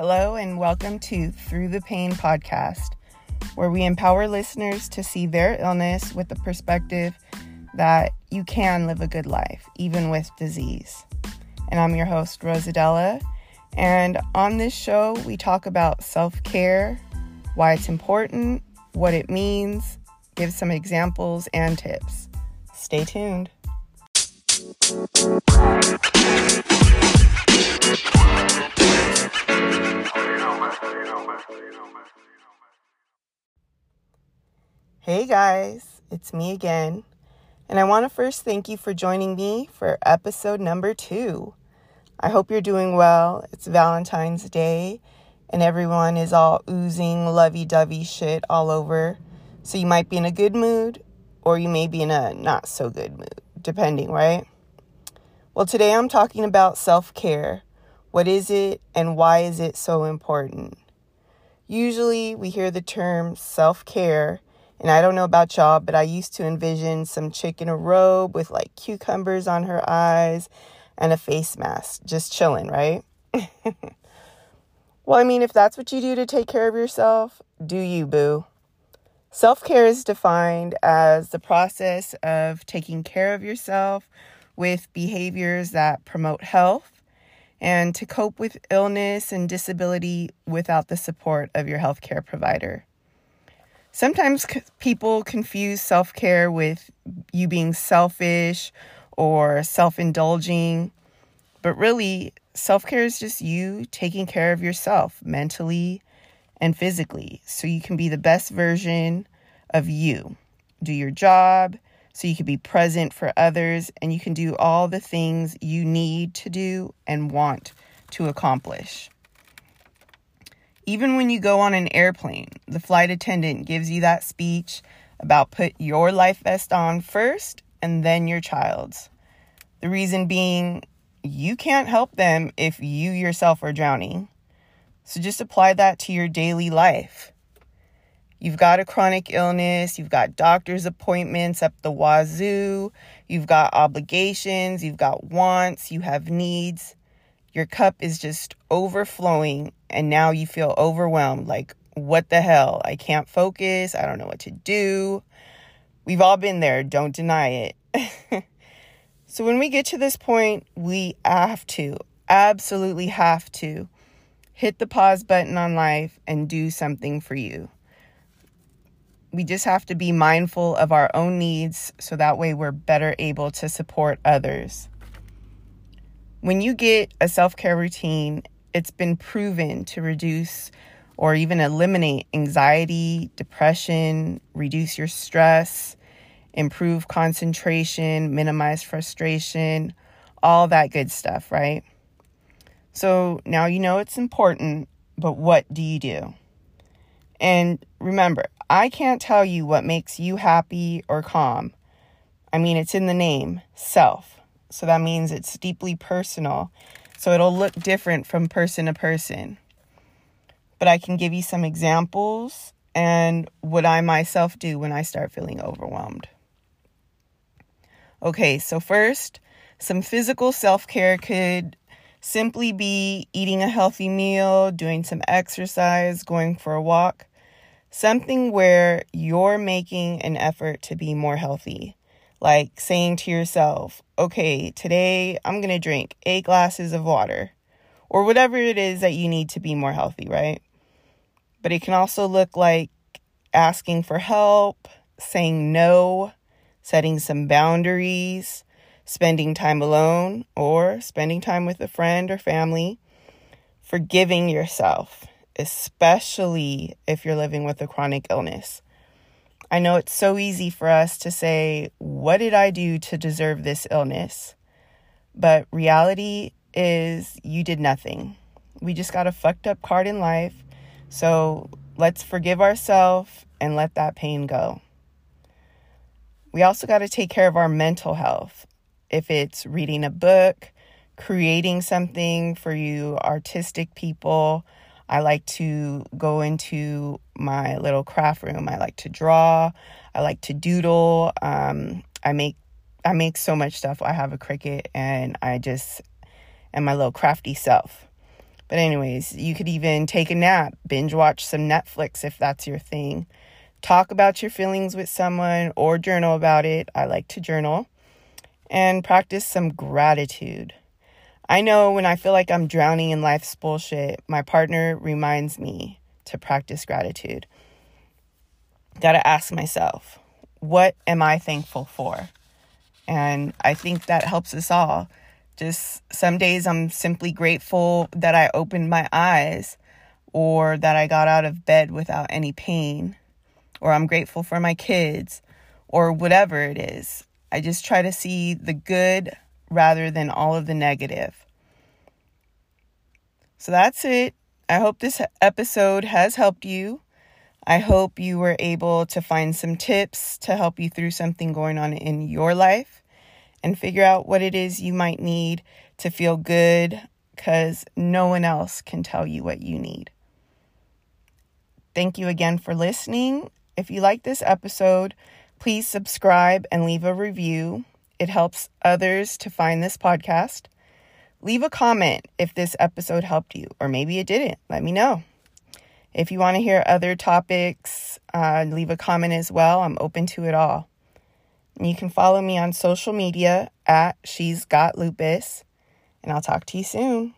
Hello, and welcome to Through the Pain podcast, where we empower listeners to see their illness with the perspective that you can live a good life, even with disease. And I'm your host, Rosadela. And on this show, we talk about self care, why it's important, what it means, give some examples and tips. Stay tuned. Hey guys, it's me again. And I want to first thank you for joining me for episode number two. I hope you're doing well. It's Valentine's Day, and everyone is all oozing lovey dovey shit all over. So you might be in a good mood, or you may be in a not so good mood, depending, right? Well, today I'm talking about self care. What is it, and why is it so important? Usually we hear the term self care, and I don't know about y'all, but I used to envision some chick in a robe with like cucumbers on her eyes and a face mask, just chilling, right? well, I mean, if that's what you do to take care of yourself, do you, boo? Self care is defined as the process of taking care of yourself with behaviors that promote health and to cope with illness and disability without the support of your healthcare provider. Sometimes c- people confuse self care with you being selfish or self indulging. But really, self care is just you taking care of yourself mentally and physically so you can be the best version of you. Do your job so you can be present for others and you can do all the things you need to do and want to accomplish. Even when you go on an airplane, the flight attendant gives you that speech about put your life vest on first and then your child's. The reason being, you can't help them if you yourself are drowning. So just apply that to your daily life. You've got a chronic illness, you've got doctor's appointments up the wazoo, you've got obligations, you've got wants, you have needs. Your cup is just overflowing, and now you feel overwhelmed like, what the hell? I can't focus, I don't know what to do. We've all been there, don't deny it. So when we get to this point, we have to, absolutely have to, hit the pause button on life and do something for you. We just have to be mindful of our own needs so that way we're better able to support others. When you get a self care routine, it's been proven to reduce or even eliminate anxiety, depression, reduce your stress, improve concentration, minimize frustration, all that good stuff, right? So now you know it's important, but what do you do? And remember, I can't tell you what makes you happy or calm. I mean, it's in the name, self. So that means it's deeply personal. So it'll look different from person to person. But I can give you some examples and what I myself do when I start feeling overwhelmed. Okay, so first, some physical self care could simply be eating a healthy meal, doing some exercise, going for a walk, something where you're making an effort to be more healthy. Like saying to yourself, okay, today I'm going to drink eight glasses of water, or whatever it is that you need to be more healthy, right? But it can also look like asking for help, saying no, setting some boundaries, spending time alone, or spending time with a friend or family, forgiving yourself, especially if you're living with a chronic illness. I know it's so easy for us to say, What did I do to deserve this illness? But reality is, you did nothing. We just got a fucked up card in life. So let's forgive ourselves and let that pain go. We also got to take care of our mental health. If it's reading a book, creating something for you artistic people, I like to go into my little craft room. I like to draw. I like to doodle. Um, I make I make so much stuff. I have a Cricut and I just am my little crafty self. But, anyways, you could even take a nap, binge watch some Netflix if that's your thing. Talk about your feelings with someone or journal about it. I like to journal. And practice some gratitude. I know when I feel like I'm drowning in life's bullshit, my partner reminds me to practice gratitude. Gotta ask myself, what am I thankful for? And I think that helps us all. Just some days I'm simply grateful that I opened my eyes or that I got out of bed without any pain, or I'm grateful for my kids, or whatever it is. I just try to see the good rather than all of the negative. So that's it. I hope this episode has helped you. I hope you were able to find some tips to help you through something going on in your life and figure out what it is you might need to feel good because no one else can tell you what you need. Thank you again for listening. If you like this episode, please subscribe and leave a review. It helps others to find this podcast. Leave a comment if this episode helped you, or maybe it didn't. Let me know. If you want to hear other topics, uh, leave a comment as well. I'm open to it all. And you can follow me on social media at She's Got Lupus, and I'll talk to you soon.